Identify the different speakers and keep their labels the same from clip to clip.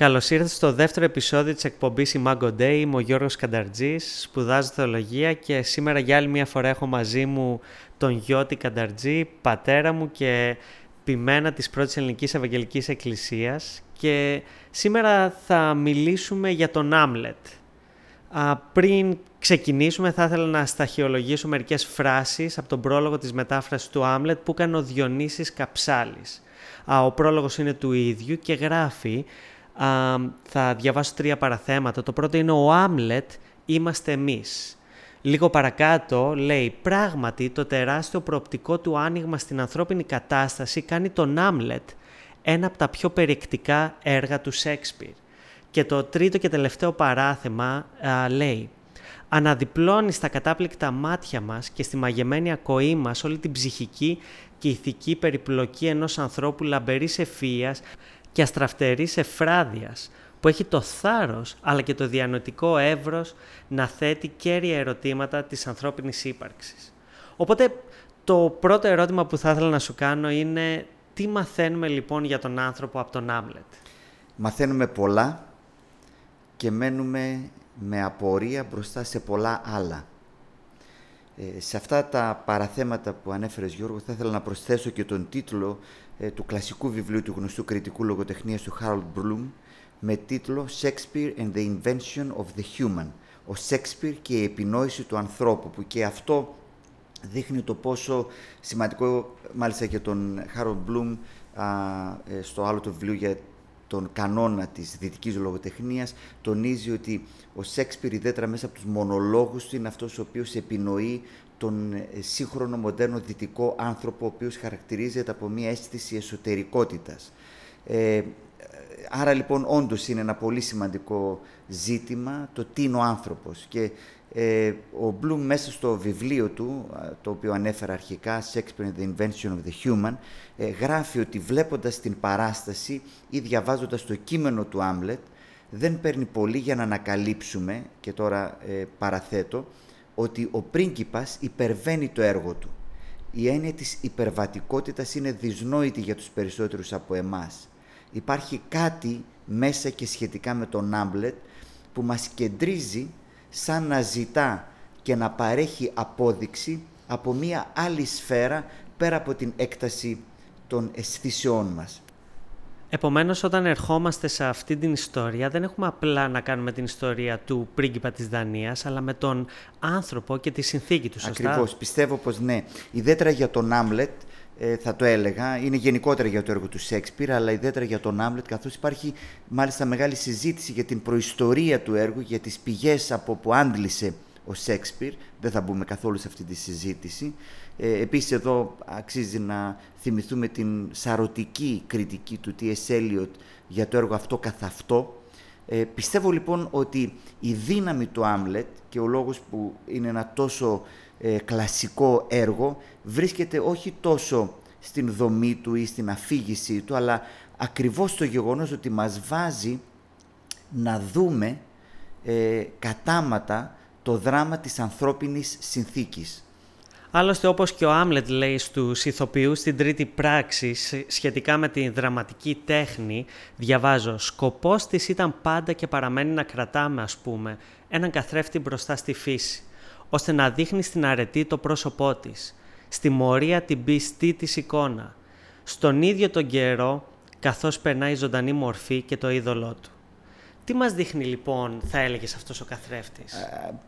Speaker 1: Καλώς ήρθατε στο δεύτερο επεισόδιο της εκπομπής Imago Day. Είμαι ο Γιώργος Κανταρτζής, σπουδάζω θεολογία και σήμερα για άλλη μια φορά έχω μαζί μου τον Γιώτη Κανταρτζή, πατέρα μου και ποιμένα της πρώτης ελληνικής Ευαγγελικής Εκκλησίας και σήμερα θα μιλήσουμε για τον Άμλετ. πριν ξεκινήσουμε θα ήθελα να σταχυολογήσω μερικές φράσεις από τον πρόλογο της μετάφρασης του Άμλετ που έκανε ο Διονύσης Καψάλης. ο πρόλογος είναι του ίδιου και γράφει θα διαβάσω τρία παραθέματα. Το πρώτο είναι ο Άμλετ είμαστε εμείς. Λίγο παρακάτω λέει πράγματι το τεράστιο προοπτικό του άνοιγμα στην ανθρώπινη κατάσταση κάνει τον Άμλετ ένα από τα πιο περιεκτικά έργα του Σέξπιρ. Και το τρίτο και τελευταίο παράθεμα λέει «Αναδιπλώνει στα κατάπληκτα μάτια μας και στη μαγεμένη ακοή μας όλη την ψυχική και ηθική περιπλοκή ενός ανθρώπου λαμπερής ευφύειας και αστραφτερής εφράδιας που έχει το θάρρος αλλά και το διανοητικό εύρος να θέτει κέρια ερωτήματα της ανθρώπινης ύπαρξης. Οπότε το πρώτο ερώτημα που θα ήθελα να σου κάνω είναι τι μαθαίνουμε λοιπόν για τον άνθρωπο από τον Άμλετ;
Speaker 2: Μαθαίνουμε πολλά και μένουμε με απορία μπροστά σε πολλά άλλα. Ε, σε αυτά τα παραθέματα που ανέφερες Γιώργο θα ήθελα να προσθέσω και τον τίτλο ε, του κλασικού βιβλίου του γνωστού κριτικού λογοτεχνίας του Harold Bloom με τίτλο «Shakespeare and the Invention of the Human» ο Shakespeare και η επινόηση του ανθρώπου που και αυτό δείχνει το πόσο σημαντικό μάλιστα και τον Harold Bloom ε, στο άλλο του βιβλίο για τον κανόνα της δυτικής λογοτεχνίας τονίζει ότι ο Σέξπιρ ιδιαίτερα μέσα από τους μονολόγους του είναι αυτός ο οποίος επινοεί τον ε, σύγχρονο μοντέρνο δυτικό άνθρωπο ο οποίος χαρακτηρίζεται από μια αίσθηση εσωτερικότητας. Ε, άρα λοιπόν όντως είναι ένα πολύ σημαντικό ζήτημα το τι είναι ο άνθρωπος και ε, ο Μπλουμ μέσα στο βιβλίο του, το οποίο ανέφερα αρχικά, Shakespeare and the Invention of the Human, ε, γράφει ότι βλέποντας την παράσταση ή διαβάζοντας το κείμενο του Άμλετ, δεν παίρνει πολύ για να ανακαλύψουμε, και τώρα ε, παραθέτω, ότι ο πρίγκιπας υπερβαίνει το έργο του. Η έννοια της υπερβατικότητας είναι δυσνόητη για τους περισσότερους από εμάς. Υπάρχει κάτι μέσα και σχετικά με τον Άμπλετ που μας κεντρίζει σαν να ζητά και να παρέχει απόδειξη από μία άλλη σφαίρα πέρα από την έκταση των αισθήσεών μας.
Speaker 1: Επομένως, όταν ερχόμαστε σε αυτή την ιστορία, δεν έχουμε απλά να κάνουμε την ιστορία του πρίγκιπα της Δανίας, αλλά με τον άνθρωπο και τη συνθήκη του, σωστά;
Speaker 2: Ακριβώς, πιστεύω πως ναι. Ιδιαίτερα για τον Άμλετ, ε, θα το έλεγα, είναι γενικότερα για το έργο του Σέξπιρ, αλλά ιδιαίτερα για τον Άμλετ, καθώς υπάρχει μάλιστα μεγάλη συζήτηση για την προϊστορία του έργου, για τις πηγές από που άντλησε ο Σέξπιρ. Δεν θα μπούμε καθόλου σε αυτή τη συζήτηση. Ε, επίσης εδώ αξίζει να θυμηθούμε την σαρωτική κριτική του T.S. Eliot για το έργο αυτό καθ' αυτό. Ε, πιστεύω λοιπόν ότι η δύναμη του Άμλετ και ο λόγος που είναι ένα τόσο ε, κλασικό έργο βρίσκεται όχι τόσο στην δομή του ή στην αφήγησή του, αλλά ακριβώς το γεγονός ότι μας βάζει να δούμε ε, κατάματα το δράμα της ανθρώπινης συνθήκης.
Speaker 1: Άλλωστε, όπως και ο Άμλετ λέει στους ηθοποιούς στην τρίτη πράξη σχετικά με τη δραματική τέχνη, διαβάζω «Σκοπός της ήταν πάντα και παραμένει να κρατάμε, ας πούμε, έναν καθρέφτη μπροστά στη φύση, ώστε να δείχνει στην αρετή το πρόσωπό της, στη μορία την πιστή της εικόνα, στον ίδιο τον καιρό, καθώς περνάει ζωντανή μορφή και το είδωλό του». Τι μας δείχνει λοιπόν, θα έλεγες, αυτός ο καθρέφτης;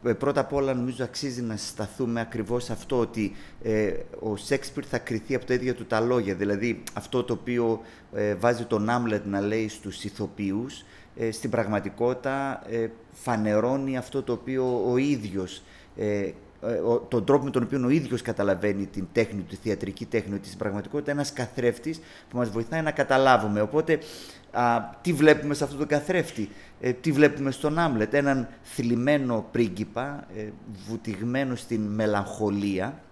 Speaker 2: Ε, πρώτα απ' όλα νομίζω αξίζει να σταθούμε ακριβώς αυτό ότι ε, ο Σέξπιρ θα κριθεί από τα ίδια του τα λόγια. Δηλαδή αυτό το οποίο ε, βάζει τον Άμλετ να λέει στους ηθοποιούς, ε, στην πραγματικότητα φανερώνει αυτό το οποίο ο ίδιος τον τρόπο με τον οποίο ο ίδιος καταλαβαίνει την τέχνη του, τη θεατρική τέχνη, ότι στην πραγματικότητα ένας καθρέφτης που μας βοηθάει να καταλάβουμε. Οπότε α, τι βλέπουμε σε αυτό το καθρέφτη, ε, τι βλέπουμε στον Άμλετ, έναν θλιμμένο πρίγκιπα, ε, βουτυγμένο στην μελαγχολία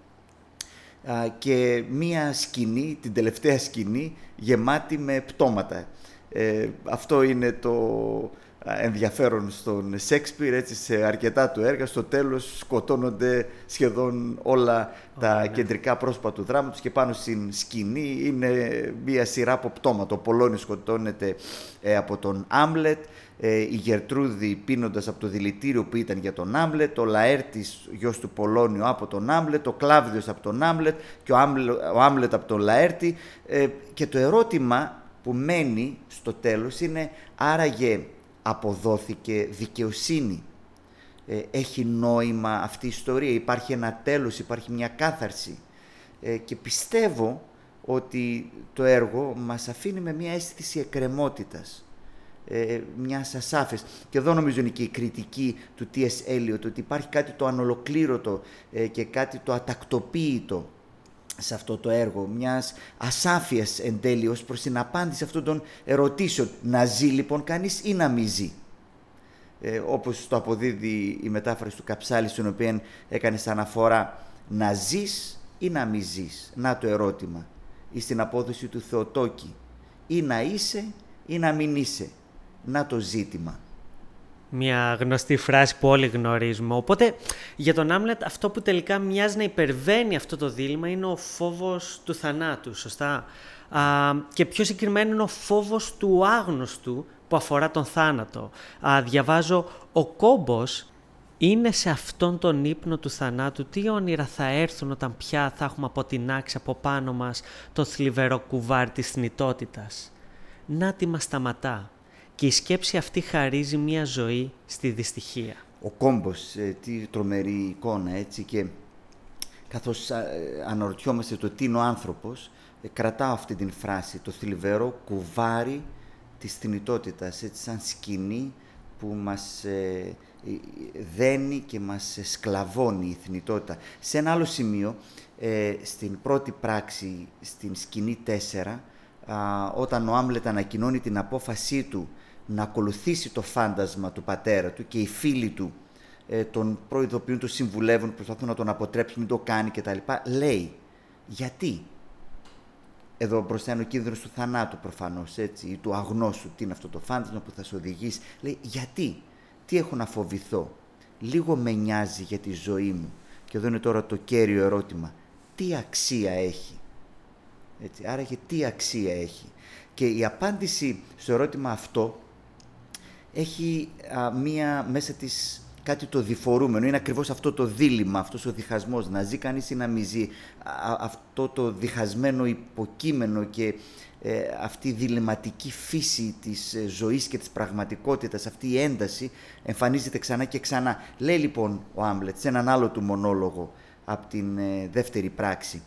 Speaker 2: και μία σκηνή, την τελευταία σκηνή, γεμάτη με πτώματα. Ε, αυτό είναι το, ενδιαφέρον στον Σέξπιρ, έτσι σε αρκετά του έργα, στο τέλος σκοτώνονται σχεδόν όλα τα ναι. κεντρικά πρόσωπα του δράματος και πάνω στην σκηνή είναι μία σειρά από πτώματα. Ο Πολόνιος σκοτώνεται ε, από τον Άμλετ, ε, η Γερτρούδη πίνοντας από το δηλητήριο που ήταν για τον Άμλετ, ο Λαέρτης γιος του Πολόνιου από τον Άμλετ, ο Κλαύδιος από τον Άμλετ και ο, ο Άμλετ από τον Λαέρτη ε, και το ερώτημα που μένει στο τέλος είναι άραγε αποδόθηκε δικαιοσύνη. Ε, έχει νόημα αυτή η ιστορία, υπάρχει ένα τέλος, υπάρχει μια κάθαρση. Ε, και πιστεύω ότι το έργο μας αφήνει με μια αίσθηση εκκρεμότητας, ε, μιας ασάφες. Και εδώ νομίζω είναι και η κριτική του T.S. Eliot, ότι υπάρχει κάτι το ανολοκλήρωτο ε, και κάτι το ατακτοποίητο σε αυτό το έργο, μιας ασάφειας εν τέλει ως προς την απάντηση αυτών των ερωτήσεων. Να ζει λοιπόν κανείς ή να μη ζει; Ε, όπως το αποδίδει η μετάφραση του Καψάλη, στην οποία έκανες σαν αναφορά να ζεις ή να μη ζεις; Να το ερώτημα. Ή στην απόδοση του Θεοτόκη. Ή να είσαι ή να μην είσαι; Να το ζήτημα
Speaker 1: μια γνωστή φράση που όλοι γνωρίζουμε. Οπότε για τον Άμλετ αυτό που τελικά μοιάζει να υπερβαίνει αυτό το δίλημα είναι ο φόβος του θανάτου, σωστά; Α, και πιο συγκεκριμένα είναι ο φόβος του άγνωστου που αφορά τον θάνατο. Α, διαβάζω, ο κόμπος είναι σε αυτόν τον ύπνο του θανάτου. Τι όνειρα θα έρθουν όταν πια θα έχουμε αποτινάξει από πάνω μας το θλιβερό κουβάρι της θνητότητας; Να τι μας σταματά και η σκέψη αυτή χαρίζει μία ζωή στη δυστυχία.
Speaker 2: Ο κόμπος, ε, τι τρομερή εικόνα, έτσι, και καθώς ε, αναρωτιόμαστε το τι είναι ο άνθρωπος, ε, κρατάω αυτή την φράση, το θλιβερό κουβάρι της θνητότητας, έτσι σαν σκηνή που μας δένει και μας σκλαβώνει η θνητότητα. Σε ένα άλλο σημείο, στην πρώτη πράξη, στην σκηνή 4, όταν ο Άμλετ ανακοινώνει την απόφασή του να ακολουθήσει το φάντασμα του πατέρα του και οι φίλοι του ε, τον προειδοποιούν, τον συμβουλεύουν, προσπαθούν να τον αποτρέψουν, μην το κάνει κτλ. Λέει, γιατί; Εδώ μπροστά είναι ο κίνδυνος του θανάτου προφανώς, έτσι, ή του αγνώσου. Τι είναι αυτό το φάντασμα που θα σε οδηγήσει. Λέει, γιατί; Τι έχω να φοβηθώ; Λίγο με νοιάζει για τη ζωή μου. Και εδώ είναι τώρα το κέριο ερώτημα. Τι αξία έχει; Έτσι, άρα και τι αξία έχει; Και η απάντηση στο ερώτημα αυτό έχει μία μέσα της κάτι το διφορούμενο. Είναι ακριβώς αυτό το δίλημα, αυτός ο διχασμός, να ζει κανείς ή να μη ζει. αυτό το διχασμένο υποκείμενο και ε, αυτή η διληματική φύση της ε, ζωής και της πραγματικότητας, αυτή η ένταση εμφανίζεται ξανά και ξανά. Λέει λοιπόν ο Άμπλετ σε έναν άλλο του μονόλογο από την ε, δεύτερη πράξη.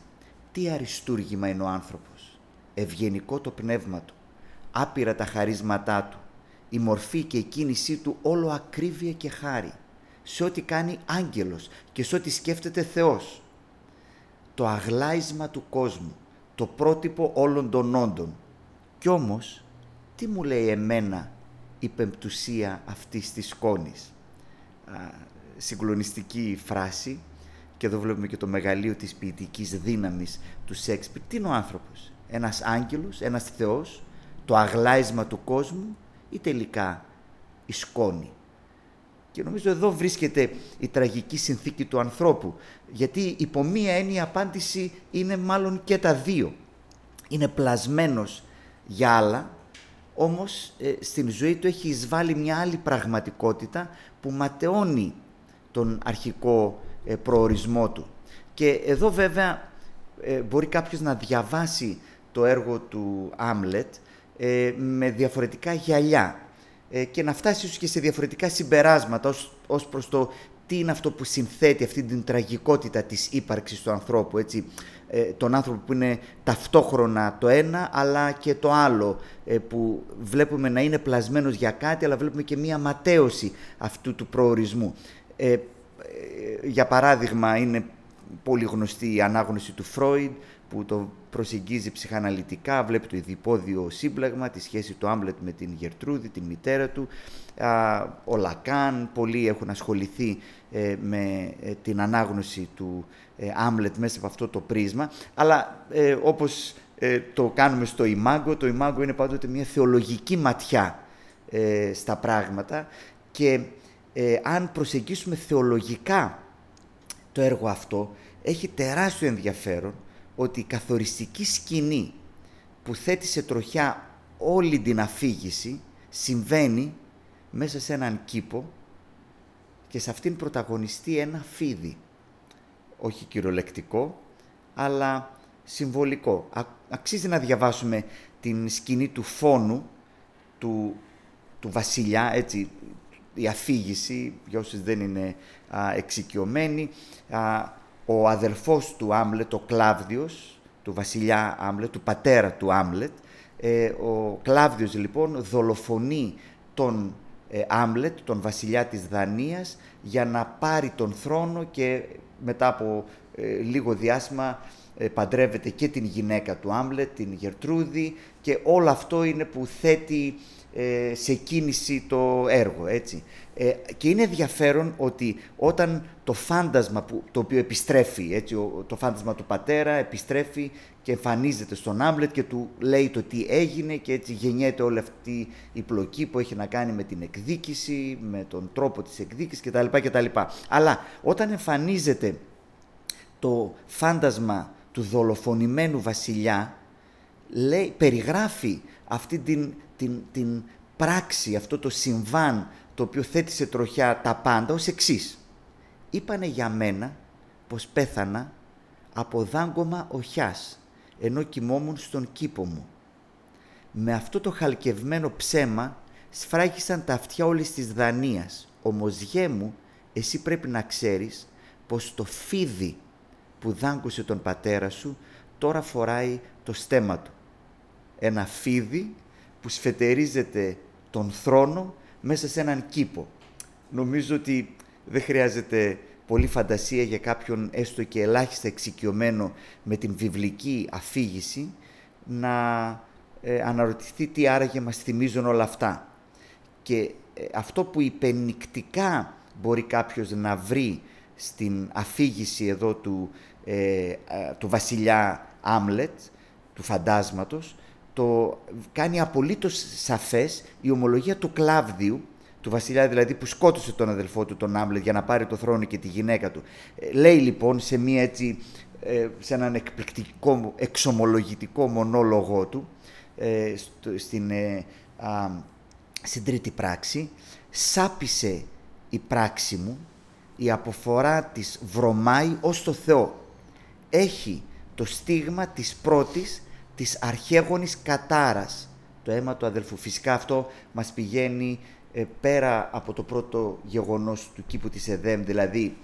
Speaker 2: Τι αριστούργημα είναι ο άνθρωπος. Ευγενικό το πνεύμα του. Άπειρα τα χαρίσματά του η μορφή και η κίνησή του όλο ακρίβεια και χάρη, σε ό,τι κάνει άγγελος και σε ό,τι σκέφτεται Θεός. Το αγλάισμα του κόσμου, το πρότυπο όλων των όντων. Κι όμως, τι μου λέει εμένα η πεμπτουσία αυτής της σκόνης. συγκλονιστική φράση και εδώ βλέπουμε και το μεγαλείο της ποιητικής δύναμης του Σέξπιρ. Τι είναι ο άνθρωπος, ένας άγγελος, ένας Θεός, το αγλάισμα του κόσμου ή τελικά η σκόνη. Και νομίζω εδώ βρίσκεται η τραγική συνθήκη του ανθρώπου, γιατί υπό μία έννοια η απάντηση είναι μάλλον και τα δύο. Είναι πλασμένος για άλλα, όμως ε, στην ζωή του έχει εισβάλει μια άλλη πραγματικότητα που ματαιώνει τον αρχικό ε, προορισμό του. Και εδώ βέβαια ε, μπορεί κάποιος να διαβάσει το έργο του Άμλετ ε, με διαφορετικά γυαλιά ε, και να φτάσει ίσως και σε διαφορετικά συμπεράσματα ως, ως προς το τι είναι αυτό που συνθέτει αυτή την τραγικότητα της ύπαρξης του ανθρώπου, έτσι, ε, τον άνθρωπο που είναι ταυτόχρονα το ένα αλλά και το άλλο, που βλέπουμε να είναι πλασμένος για κάτι αλλά βλέπουμε και μία ματέωση αυτού του προορισμού. για παράδειγμα είναι πολύ γνωστή η ανάγνωση του Φρόιντ που το προσεγγίζει ψυχαναλυτικά, βλέπει το ειδipόδιο σύμπλεγμα, τη σχέση του Άμπλετ με την Γερτρούδη, την μητέρα του, ο Λακάν, πολλοί έχουν ασχοληθεί ε, με ε, την ανάγνωση του ε, Άμπλετ μέσα από αυτό το πρίσμα, αλλά όπως το κάνουμε στο Ιμάγκο, το Ιμάγκο είναι πάντοτε μια θεολογική ματιά στα πράγματα. Και αν προσεγγίσουμε θεολογικά το έργο αυτό, έχει τεράστιο ενδιαφέρον ότι η καθοριστική σκηνή που θέτει σε τροχιά όλη την αφήγηση συμβαίνει μέσα σε έναν κήπο και σε αυτήν πρωταγωνιστεί ένα φίδι. Όχι κυριολεκτικό, αλλά συμβολικό. αξίζει να διαβάσουμε την σκηνή του φόνου του, του βασιλιά, έτσι, η αφήγηση, για όσους δεν είναι α, εξοικειωμένοι. Α, ο αδελφός του Άμλετ, ο Κλάβδιος, του βασιλιά Άμλετ, του πατέρα του Άμλετ, ε, ο Κλάβδιος λοιπόν δολοφονεί τον ε, Άμλετ, τον βασιλιά της Δανίας, για να πάρει τον θρόνο και μετά από ε, λίγο διάστημα ε, παντρεύεται και την γυναίκα του Άμλετ, την Γερτρούδη και όλο αυτό είναι που θέτει ε, σε κίνηση το έργο, έτσι. Ε, και είναι ενδιαφέρον ότι όταν το φάντασμα που, το οποίο επιστρέφει, έτσι, το φάντασμα του πατέρα επιστρέφει και εμφανίζεται στον Άμπλετ και του λέει το τι έγινε και έτσι γεννιέται όλη αυτή η πλοκή που έχει να κάνει με την εκδίκηση, με τον τρόπο της εκδίκησης κτλ. κτλ. Αλλά όταν εμφανίζεται το φάντασμα του δολοφονημένου βασιλιά, λέει, περιγράφει αυτή την, την, την πράξη, αυτό το συμβάν το οποίο θέτει σε τροχιά τα πάντα ως εξής. Είπανε για μένα πως πέθανα από δάγκωμα οχιάς, ενώ κοιμόμουν στον κήπο μου. Με αυτό το χαλκευμένο ψέμα σφράγισαν τα αυτιά όλης της Δανίας. Όμως γέ μου, εσύ πρέπει να ξέρεις πως το φίδι που δάγκωσε τον πατέρα σου τώρα φοράει το στέμα του. Ένα φίδι που σφετερίζεται τον θρόνο μέσα σε έναν κήπο. Νομίζω ότι δεν χρειάζεται πολύ φαντασία για κάποιον έστω και ελάχιστα εξοικειωμένο με την βιβλική αφήγηση να ε, αναρωτηθεί τι άραγε μας θυμίζουν όλα αυτά. Και ε, αυτό που υπενικτικά μπορεί κάποιος να βρει στην αφήγηση εδώ του, ε, του βασιλιά Άμλετ, του φαντάσματος, το κάνει απολύτως σαφές η ομολογία του Κλάβδιου, του βασιλιά δηλαδή που σκότωσε τον αδελφό του τον Άμλετ για να πάρει το θρόνο και τη γυναίκα του. Ε, λέει λοιπόν σε, μία έτσι, ε, σε έναν εκπληκτικό εξομολογητικό μονόλογό του ε, στην, α, στην τρίτη πράξη «Σάπισε η πράξη μου, η αποφορά της βρωμάει ως το Θεό. Έχει το στίγμα της πρώτης της αρχαίγονης κατάρας, το αίμα του αδελφού. Φυσικά αυτό μας πηγαίνει ε, πέρα από το πρώτο γεγονός του κήπου της Εδέμ, δηλαδή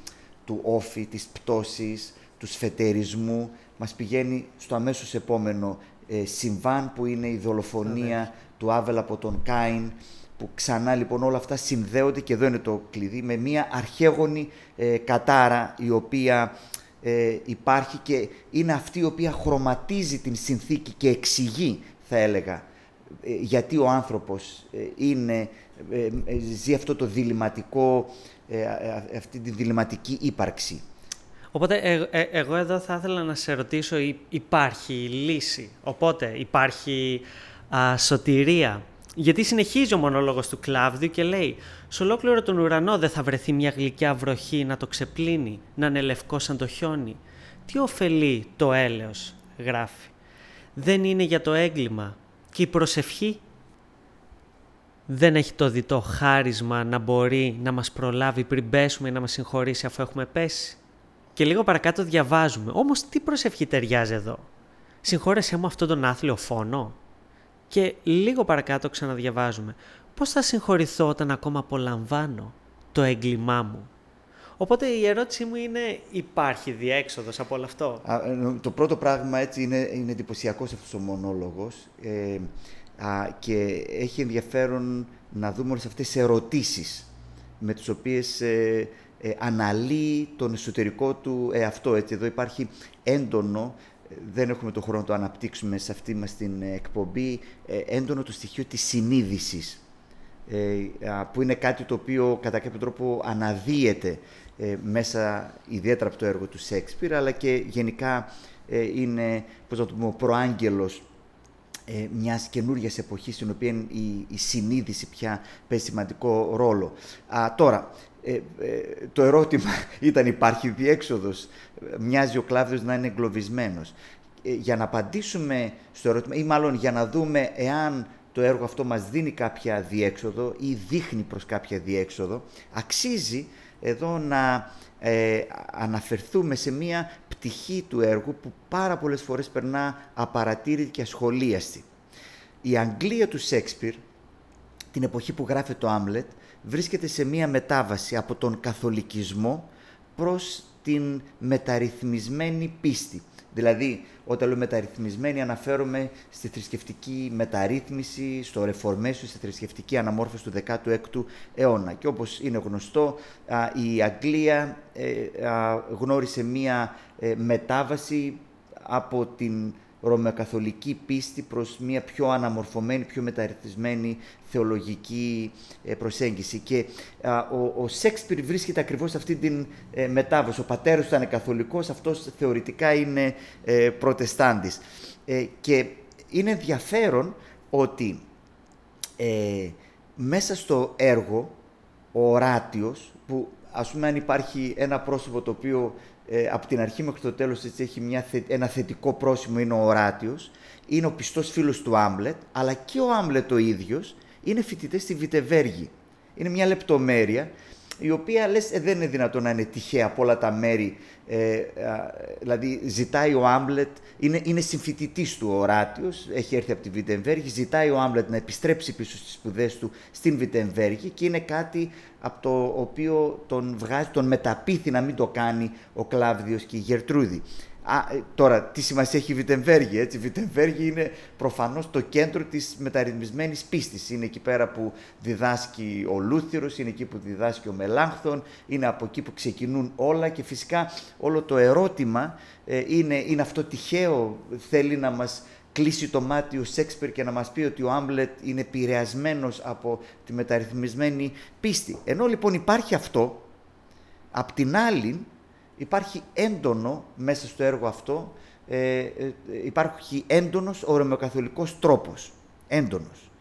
Speaker 2: του όφη, της πτώσης, τους σφετερισμού, μας πηγαίνει στο αμέσως επόμενο ε, συμβάν που είναι η δολοφονία του Άβελ από τον Κάιν, που ξανά λοιπόν όλα αυτά συνδέονται και εδώ είναι το κλειδί με μια αρχαίγονη ε, κατάρα η οποία ε, υπάρχει και είναι αυτή η οποία χρωματίζει την συνθήκη και εξηγεί, θα έλεγα, ε, γιατί ο άνθρωπος ε, είναι, ζει αυτό το διληματικό, αυτή τη διληματική ύπαρξη.
Speaker 1: Οπότε εγώ εδώ θα ήθελα να σε ρωτήσω, υπάρχει λύση, οπότε υπάρχει σωτηρία; Γιατί συνεχίζει ο μονόλογος του Κλάβδιου και λέει «Σ' ολόκληρο τον ουρανό δεν θα βρεθεί μια γλυκιά βροχή να το ξεπλύνει, να είναι λευκό σαν το χιόνι. Τι ωφελεί το έλεος» γράφει. «Δεν είναι για το έγκλημα και η προσευχή δεν έχει το διτό χάρισμα να μπορεί να μας προλάβει πριν πέσουμε ή να μας συγχωρήσει αφού έχουμε πέσει». Και λίγο παρακάτω διαβάζουμε. Όμως τι προσευχή ταιριάζει εδώ; Συγχώρεσέ μου αυτόν τον άθλιο φόνο. Και λίγο παρακάτω ξαναδιαβάζουμε. Πώς θα συγχωρηθώ όταν ακόμα απολαμβάνω το έγκλημά μου; Οπότε η ερώτησή μου είναι, υπάρχει διέξοδος από όλο αυτό;
Speaker 2: Ε, το πρώτο πράγμα έτσι είναι, είναι εντυπωσιακός αυτός ο μονόλογος ε, και έχει ενδιαφέρον να δούμε όλες αυτές τις ερωτήσεις με τις οποίες ε, ε αναλύει τον εσωτερικό του εαυτό. Έτσι, εδώ υπάρχει έντονο δεν έχουμε το χρόνο να το αναπτύξουμε σε αυτή μας την εκπομπή, ε, έντονο το στοιχείο της συνείδησης, ε, που είναι κάτι το οποίο κατά κάποιο τρόπο αναδύεται ε, μέσα ιδιαίτερα από το έργο του Σέξπιρ, αλλά και γενικά είναι, πώς να το πούμε, ο προάγγελος ε, μιας καινούργιας εποχής στην οποία η, η συνείδηση πια παίζει σημαντικό ρόλο. Α, τώρα, ε, ε, το ερώτημα ήταν υπάρχει διέξοδος, μοιάζει ο κλάδος να είναι εγκλωβισμένος. Ε, για να απαντήσουμε στο ερώτημα ή μάλλον για να δούμε εάν το έργο αυτό μας δίνει κάποια διέξοδο ή δείχνει προς κάποια διέξοδο, αξίζει εδώ να ε, αναφερθούμε σε μία πτυχή του έργου που πάρα πολλές φορές περνά απαρατήρητη και ασχολίαστη. Η Αγγλία του Σέξπιρ, την εποχή που γράφει το Άμλετ, βρίσκεται σε μία μετάβαση από τον καθολικισμό προς την μεταρρυθμισμένη πίστη. Δηλαδή, όταν λέω μεταρρυθμισμένη, αναφέρομαι στη θρησκευτική μεταρρύθμιση, στο ρεφορμέσιο, στη θρησκευτική αναμόρφωση του 16ου αιώνα. Και όπως είναι γνωστό, η Αγγλία ε, γνώρισε μία ε, μετάβαση από την ρωμαιοκαθολική πίστη προς μια πιο αναμορφωμένη, πιο μεταρρυθμισμένη θεολογική ε, προσέγγιση. Και ο, ο Σέξπιρ βρίσκεται ακριβώς σε αυτή την ε, μετάβαση. Ο πατέρας του ήταν καθολικός, αυτός θεωρητικά είναι ε, προτεστάντης. Και είναι ενδιαφέρον ότι μέσα στο έργο ο Οράτιος, που ας πούμε αν υπάρχει ένα πρόσωπο το οποίο ε, από την αρχή μέχρι το τέλος έτσι, έχει μια, ένα θετικό πρόσημο, είναι ο Οράτιος, είναι ο πιστός φίλος του Άμπλετ, αλλά και ο Άμπλετ ο ίδιος είναι φοιτητές στη Βιτεβέργη. Είναι μια λεπτομέρεια η οποία λες ε, δεν είναι δυνατόν να είναι τυχαία από όλα τα μέρη. Ε, δηλαδή ζητάει ο Άμπλετ, είναι, είναι συμφοιτητής του ο Ράτιος, έχει έρθει από τη Βιτεμβέργη, ζητάει ο Άμπλετ να επιστρέψει πίσω στις σπουδές του στην Βιτεμβέργη και είναι κάτι από το οποίο τον βγάζει, τον μεταπίθει να μην το κάνει ο Κλάβδιος και η Γερτρούδη. Α, ε, τώρα, τι σημασία έχει η Βιτεμβέργη, έτσι; Η Βιτεμβέργη είναι προφανώς το κέντρο της μεταρρυθμισμένης πίστης. Είναι εκεί πέρα που διδάσκει ο Λούθυρος, είναι εκεί που διδάσκει ο Μελάνχθον, είναι από εκεί που ξεκινούν όλα και φυσικά όλο το ερώτημα ε, είναι, είναι αυτό τυχαίο, θέλει να μας κλείσει το μάτι ο Σέξπερ και να μας πει ότι ο Άμπλετ είναι επηρεασμένος από τη μεταρρυθμισμένη πίστη. Ενώ λοιπόν υπάρχει αυτό, απ' την άλλη υπάρχει έντονο μέσα στο έργο αυτό, ε, ε, υπάρχει έντονος ορομοκαθολικός τρόπος. Έντονος.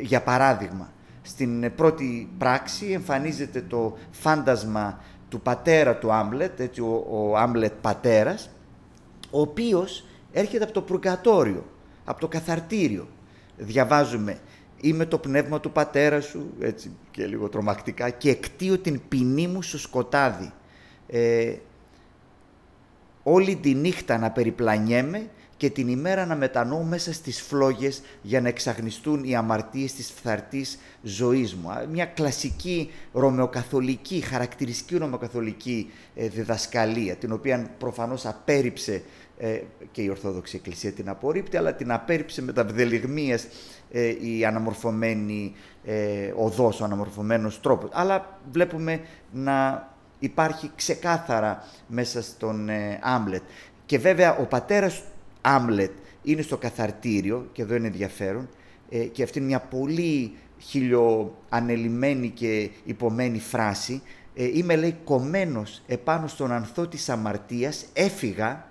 Speaker 2: Για παράδειγμα, στην πρώτη πράξη εμφανίζεται το φάντασμα του πατέρα του Άμπλετ, έτσι, ο, ο Άμπλετ πατέρας, ο οποίος έρχεται από το προυγκατόριο, από το καθαρτήριο. Διαβάζουμε «Είμαι το πνεύμα του πατέρα σου», έτσι και λίγο τρομακτικά, «και εκτείω την ποινή μου στο σκοτάδι». Ε, όλη τη νύχτα να περιπλανιέμαι και την ημέρα να μετανοώ μέσα στις φλόγες για να εξαγνιστούν οι αμαρτίες της φθαρτής ζωής μου. Μια κλασική ρωμαιοκαθολική, χαρακτηριστική ρωμαιοκαθολική ε, διδασκαλία, την οποία προφανώς απέρριψε ε, και η Ορθόδοξη Εκκλησία την απορρίπτει, αλλά την απέρριψε με τα βδελιγμίες ε, η αναμορφωμένη οδός, ο αναμορφωμένος τρόπος. Αλλά βλέπουμε να υπάρχει ξεκάθαρα μέσα στον ε, Άμλετ. Και βέβαια ο πατέρας Άμλετ είναι στο καθαρτήριο, και εδώ είναι ενδιαφέρον, ε, και αυτή είναι μια πολύ χιλιοανελειμμένη και υπομένη φράση. Ε, είμαι, λέει, κομμένος επάνω στον ανθό της αμαρτίας, έφυγα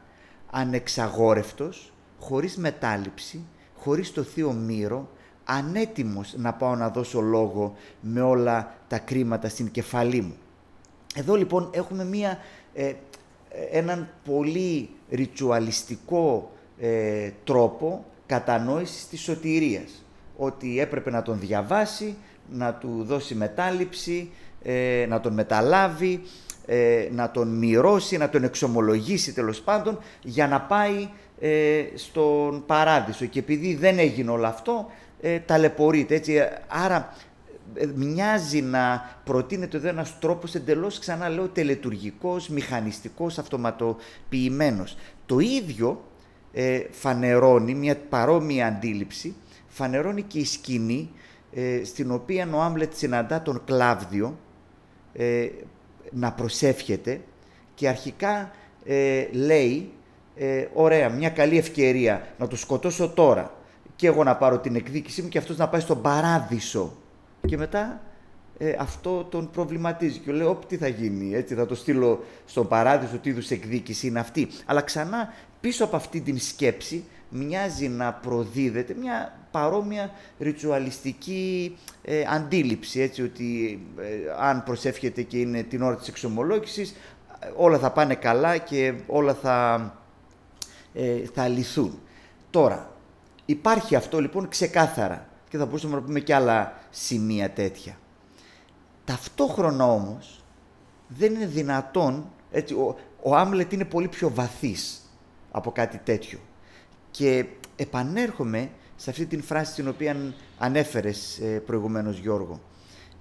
Speaker 2: ανεξαγόρευτος, χωρίς μετάληψη, χωρίς το θείο μύρο, ανέτοιμος να πάω να δώσω λόγο με όλα τα κρίματα στην κεφαλή μου. Εδώ λοιπόν έχουμε μία, ε, έναν πολύ ριτσουαλιστικό ε, τρόπο κατανόησης της σωτηρίας. Ότι έπρεπε να τον διαβάσει, να του δώσει μετάληψη, ε, να τον μεταλάβει, να τον μοιρώσει, να τον εξομολογήσει τέλος πάντων για να πάει στον παράδεισο. Και επειδή δεν έγινε όλο αυτό, ταλαιπωρείται. Έτσι. Άρα ε, μοιάζει να προτείνεται εδώ ένας τρόπος εντελώς, ξανά λέω, τελετουργικός, μηχανιστικός, αυτοματοποιημένος. Το ίδιο ε, φανερώνει, μια παρόμοια αντίληψη, φανερώνει και η σκηνή ε, στην οποία ο Άμλετ συναντά τον Κλάβδιο ε, να προσεύχεται και αρχικά λέει «Ωραία, μια καλή ευκαιρία να το σκοτώσω τώρα και εγώ να πάρω την εκδίκησή μου και αυτός να πάει στον παράδεισο και μετά ε, αυτό τον προβληματίζει και λέω τι θα γίνει, έτσι θα το στείλω στον παράδεισο, τι είδους εκδίκηση είναι αυτή. Αλλά ξανά πίσω από αυτή την σκέψη μοιάζει να προδίδεται μια παρόμοια ριτσουαλιστική ε, αντίληψη, έτσι, ότι ε, αν προσεύχεται και είναι την ώρα της εξομολόγησης, όλα θα πάνε καλά και όλα θα, ε, θα λυθούν. Τώρα, υπάρχει αυτό λοιπόν ξεκάθαρα και θα μπορούσαμε να πούμε και άλλα σημεία τέτοια. Ταυτόχρονα όμως δεν είναι δυνατόν, έτσι, ο, ο Άμλετ είναι πολύ πιο βαθύς από κάτι τέτοιο. Και επανέρχομαι σε αυτή την φράση την οποία ανέφερες ε, προηγουμένως Γιώργο.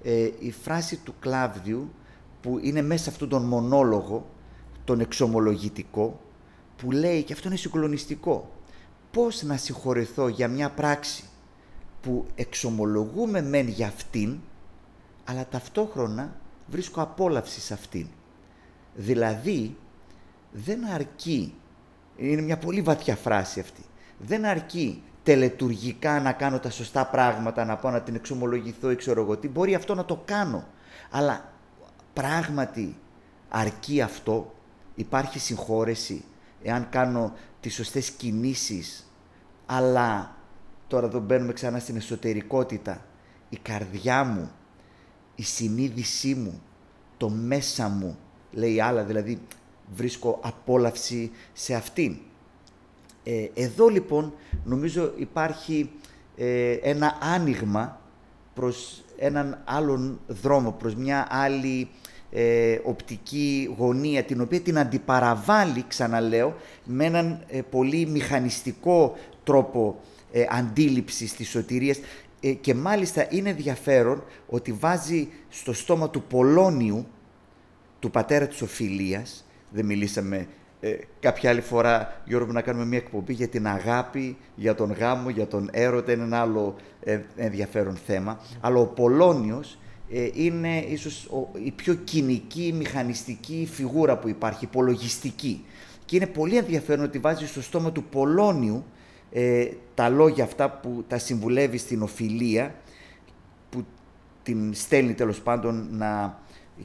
Speaker 2: Ε, η φράση του Κλάβδιου που είναι μέσα σε αυτόν τον μονόλογο, τον εξομολογητικό, που λέει, και αυτό είναι συγκλονιστικό, πώς να συγχωρεθώ για μια πράξη που εξομολογούμε μεν για αυτήν, αλλά ταυτόχρονα βρίσκω απόλαυση σε αυτήν. Δηλαδή, δεν αρκεί, είναι μια πολύ βαθιά φράση αυτή, δεν αρκεί τελετουργικά να κάνω τα σωστά πράγματα, να πάω να την εξομολογηθώ ή ξέρω εγώ τι, μπορεί αυτό να το κάνω. Αλλά πράγματι αρκεί αυτό, υπάρχει συγχώρεση εάν κάνω τις σωστές κινήσεις, αλλά τώρα εδώ μπαίνουμε ξανά στην εσωτερικότητα, η καρδιά μου, η συνείδησή μου, το μέσα μου, λέει άλλα, δηλαδή βρίσκω απόλαυση σε αυτήν. Ε, εδώ λοιπόν νομίζω υπάρχει ε, ένα άνοιγμα προς έναν άλλον δρόμο, προς μια άλλη ε, οπτική γωνία, την οποία την αντιπαραβάλλει, ξαναλέω, με έναν πολύ μηχανιστικό τρόπο αντίληψης της σωτηρίας και μάλιστα είναι ενδιαφέρον ότι βάζει στο στόμα του Πολώνιου, του πατέρα της Οφιλίας, δεν μιλήσαμε ε, κάποια άλλη φορά, Γιώργο, να κάνουμε μια εκπομπή για την αγάπη, για τον γάμο, για τον έρωτα, είναι ένα άλλο ε, ενδιαφέρον θέμα. Αλλά ο Πολώνιος ε, είναι ίσως η πιο κοινική, μηχανιστική φιγούρα που υπάρχει, υπολογιστική. Και είναι πολύ ενδιαφέρον ότι βάζει στο στόμα του Πολώνιου ε, τα λόγια αυτά που τα συμβουλεύει στην οφιλία, που την στέλνει τέλος πάντων να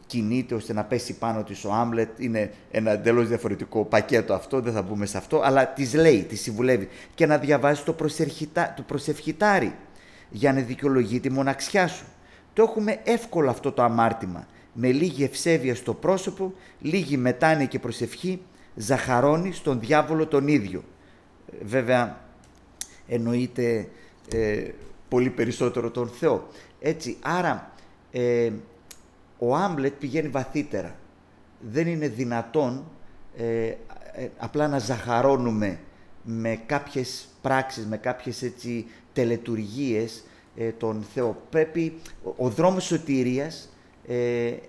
Speaker 2: κινείται ώστε να πέσει πάνω της ο Άμλετ. Είναι ένα εντελώς διαφορετικό πακέτο αυτό, δεν θα μπούμε σε αυτό, αλλά τη λέει, τη συμβουλεύει. Και να διαβάζει το, το προσευχητάρι για να δικαιολογεί τη μοναξιά σου. Το έχουμε εύκολο αυτό το αμάρτημα. Με λίγη ευσέβεια στο πρόσωπο, λίγη μετάνοια και προσευχή, ζαχαρώνει στον διάβολο τον ίδιο. Βέβαια, εννοείται ε, πολύ περισσότερο τον Θεό. Έτσι, άρα ε, ο Άμπλετ πηγαίνει βαθύτερα. Δεν είναι δυνατόν ε, ε, απλά να ζαχαρώνουμε με κάποιες πράξεις, με κάποιες έτσι τελετουργίες ε, τον Θεό. Πρέπει, ο, δρόμος σωτηρίας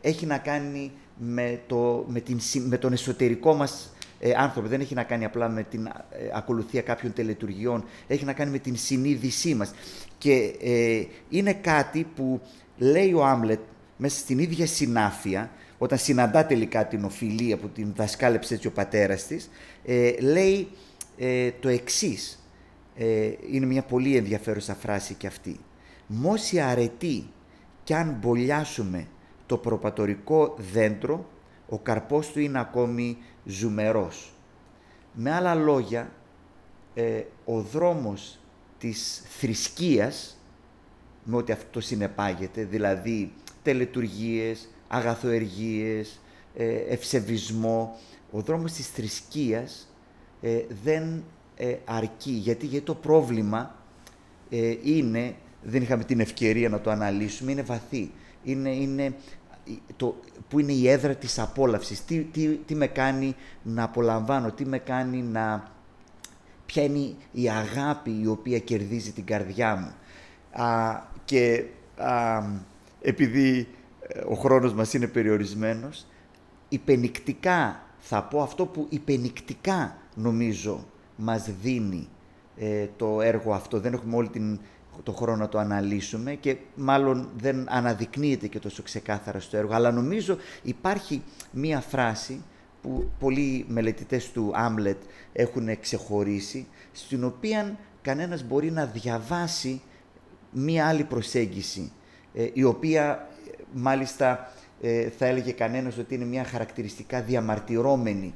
Speaker 2: έχει να κάνει με, το, με, την, με τον εσωτερικό μας άνθρωπο. Δεν έχει να κάνει απλά με την ακολουθία κάποιων τελετουργιών. Έχει να κάνει με την συνείδησή μας. Και είναι κάτι που λέει ο Άμλετ μέσα στην ίδια συνάφεια, όταν συναντά τελικά την οφειλία που την δασκάλεψε έτσι ο πατέρας της, ε, λέει ε, το εξής. Ε, είναι μια πολύ ενδιαφέρουσα φράση και αυτή. «Μόση αρετή κι αν μπολιάσουμε το προπατορικό δέντρο, ο καρπός του είναι ακόμη ζουμερός». Με άλλα λόγια, ε, ο δρόμος της θρησκείας, με ό,τι αυτό συνεπάγεται, δηλαδή τελετουργίες, αγαθοεργίες, ε, ευσεβισμό. Ο δρόμος της θρησκείας ε, δεν ε, αρκεί. Γιατί, γιατί το πρόβλημα είναι, δεν είχαμε την ευκαιρία να το αναλύσουμε, είναι βαθύ. Είναι, είναι το, που είναι η έδρα της απόλαυσης. Τι, τι, τι με κάνει να απολαμβάνω, τι με κάνει να... Ποια είναι η αγάπη η οποία κερδίζει την καρδιά μου. Α, και α, επειδή ε, ο χρόνος μας είναι περιορισμένος, υπενικτικά θα πω αυτό που υπενικτικά νομίζω μας δίνει ε, το έργο αυτό. Δεν έχουμε όλη την, το χρόνο να το αναλύσουμε και μάλλον δεν αναδεικνύεται και τόσο ξεκάθαρα στο έργο. Αλλά νομίζω υπάρχει μία φράση που πολλοί μελετητές του Άμλετ έχουν ξεχωρίσει, στην οποία κανένας μπορεί να διαβάσει μία άλλη προσέγγιση ε, η οποία μάλιστα ε, θα έλεγε κανένας ότι είναι μια χαρακτηριστικά διαμαρτυρώμενη,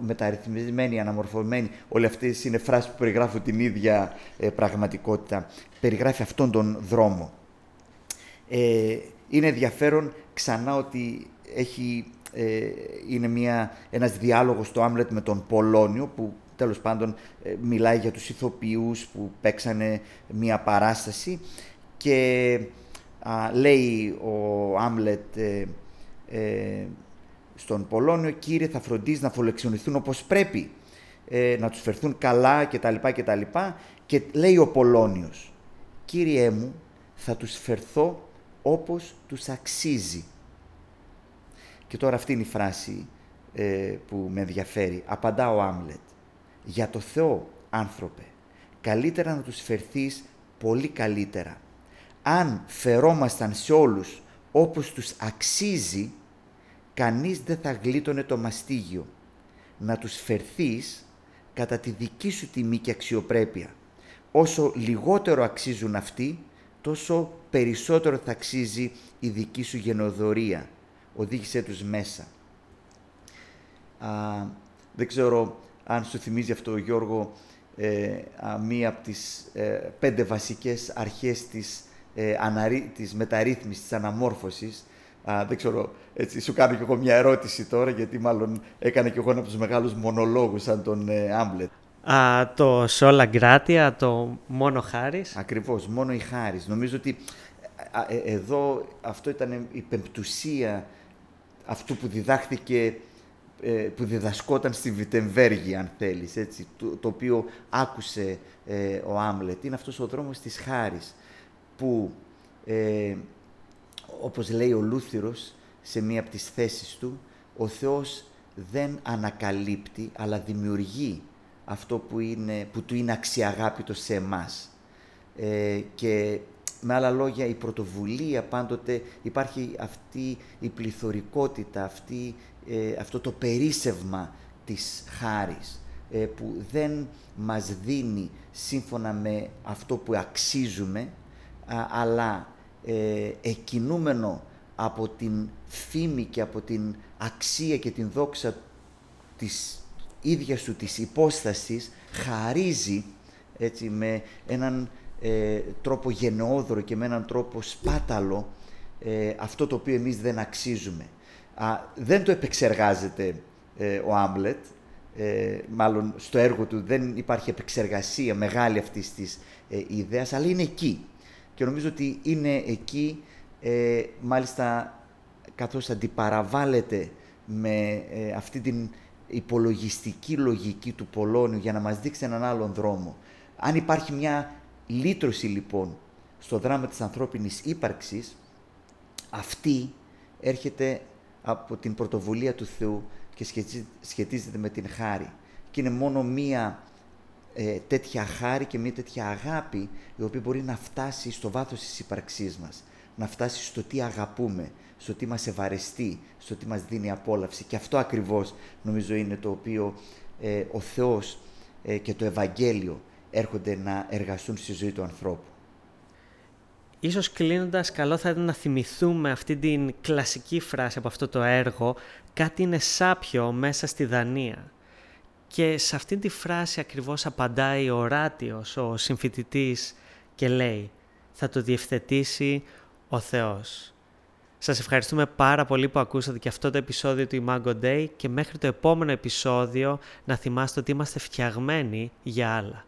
Speaker 2: μεταρρυθμισμένη, αναμορφωμένη. Όλες αυτές είναι φράσεις που περιγράφουν την ίδια ε, πραγματικότητα. Περιγράφει αυτόν τον δρόμο. Ε, είναι ενδιαφέρον ξανά ότι έχει, ε, είναι μια, ένας διάλογος στο Άμλετ με τον Πολώνιο που τέλος πάντων ε, μιλάει για τους ηθοποιούς που παίξανε μια παράσταση και λέει ο Άμλετ ε, ε, στον Πολώνιο «Κύριε, θα φροντίζεις να φολεξιονηθούν όπως πρέπει, ε, να τους φερθούν καλά κτλ. κτλ. Και λέει ο Πολώνιος «Κύριέ μου, θα τους φερθώ όπως τους αξίζει». Και τώρα αυτή είναι η φράση ε, που με ενδιαφέρει. Απαντά ο Άμλετ. «Για το Θεό, άνθρωπε, καλύτερα να τους φερθείς πολύ καλύτερα αν φερόμασταν σε όλους όπως τους αξίζει, κανείς δεν θα γλίτωνε το μαστίγιο. Να τους φερθείς κατά τη δική σου τιμή και αξιοπρέπεια. Όσο λιγότερο αξίζουν αυτοί, τόσο περισσότερο θα αξίζει η δική σου γενοδορία. Οδήγησέ τους μέσα. Α, δεν ξέρω αν σου θυμίζει αυτό, Γιώργο, ε, μία από τις ε, πέντε βασικές αρχές της ε, αναρρύ, της μεταρρύθμισης, της αναμόρφωσης. Α, δεν ξέρω, έτσι, σου κάνω κι εγώ μια ερώτηση τώρα, γιατί μάλλον έκανε κι εγώ ένα από τους μεγάλους μονολόγους σαν τον ε, Άμπλετ.
Speaker 1: Α, το Σόλα Γκράτια, το μόνο Χάρης.
Speaker 2: Ακριβώς, μόνο η Χάρης. Νομίζω ότι ε, εδώ αυτό ήταν η πεμπτουσία αυτού που διδάχθηκε ε, που διδασκόταν στη Βιτεμβέργη, αν θέλεις, έτσι, το, το οποίο άκουσε ε, ο Άμλετ. Είναι αυτός ο δρόμος της χάρης που, ε, όπως λέει ο Λούθυρος σε μία από τις θέσεις του, ο Θεός δεν ανακαλύπτει, αλλά δημιουργεί αυτό που, είναι, που του είναι αξιαγάπητο σε εμάς. Ε, και με άλλα λόγια, η πρωτοβουλία πάντοτε υπάρχει αυτή η πληθωρικότητα, αυτή, ε, αυτό το περίσευμα της χάρης, ε, που δεν μας δίνει σύμφωνα με αυτό που αξίζουμε, αλλά ε, εκινούμενο από την φήμη και από την αξία και την δόξα της ίδιας του της υπόστασης, χαρίζει έτσι, με έναν ε, τρόπο γενναιόδωρο και με έναν τρόπο σπάταλο ε, αυτό το οποίο εμείς δεν αξίζουμε. Α, δεν το επεξεργάζεται ε, ο Άμπλετ, ε, μάλλον στο έργο του δεν υπάρχει επεξεργασία μεγάλη αυτής της ιδέας, αλλά είναι εκεί και νομίζω ότι είναι εκεί, ε, μάλιστα καθώς αντιπαραβάλλεται με ε, αυτή την υπολογιστική λογική του Πολώνιου για να μας δείξει έναν άλλον δρόμο. Αν υπάρχει μια λύτρωση λοιπόν στο δράμα της ανθρώπινης ύπαρξης, αυτή έρχεται από την πρωτοβουλία του Θεού και σχετίζεται με την χάρη. Και είναι μόνο μία ε, τέτοια χάρη και μια τέτοια αγάπη η οποία μπορεί να φτάσει στο βάθος της ύπαρξής μας, να φτάσει στο τι αγαπούμε, στο τι μας ευαρεστεί, στο τι μας δίνει απόλαυση. Και αυτό ακριβώς νομίζω είναι το οποίο ε, ο Θεός ε, και το Ευαγγέλιο έρχονται να εργαστούν στη ζωή του ανθρώπου.
Speaker 1: Ίσως κλείνοντας, καλό θα ήταν να θυμηθούμε αυτή την κλασική φράση από αυτό το έργο «Κάτι είναι σάπιο μέσα στη Δανία». Και σε αυτή τη φράση ακριβώς απαντάει ο Ράτιος, ο συμφοιτητής και λέει «Θα το διευθετήσει ο Θεός». Σας ευχαριστούμε πάρα πολύ που ακούσατε και αυτό το επεισόδιο του Imago Day και μέχρι το επόμενο επεισόδιο να θυμάστε ότι είμαστε φτιαγμένοι για άλλα.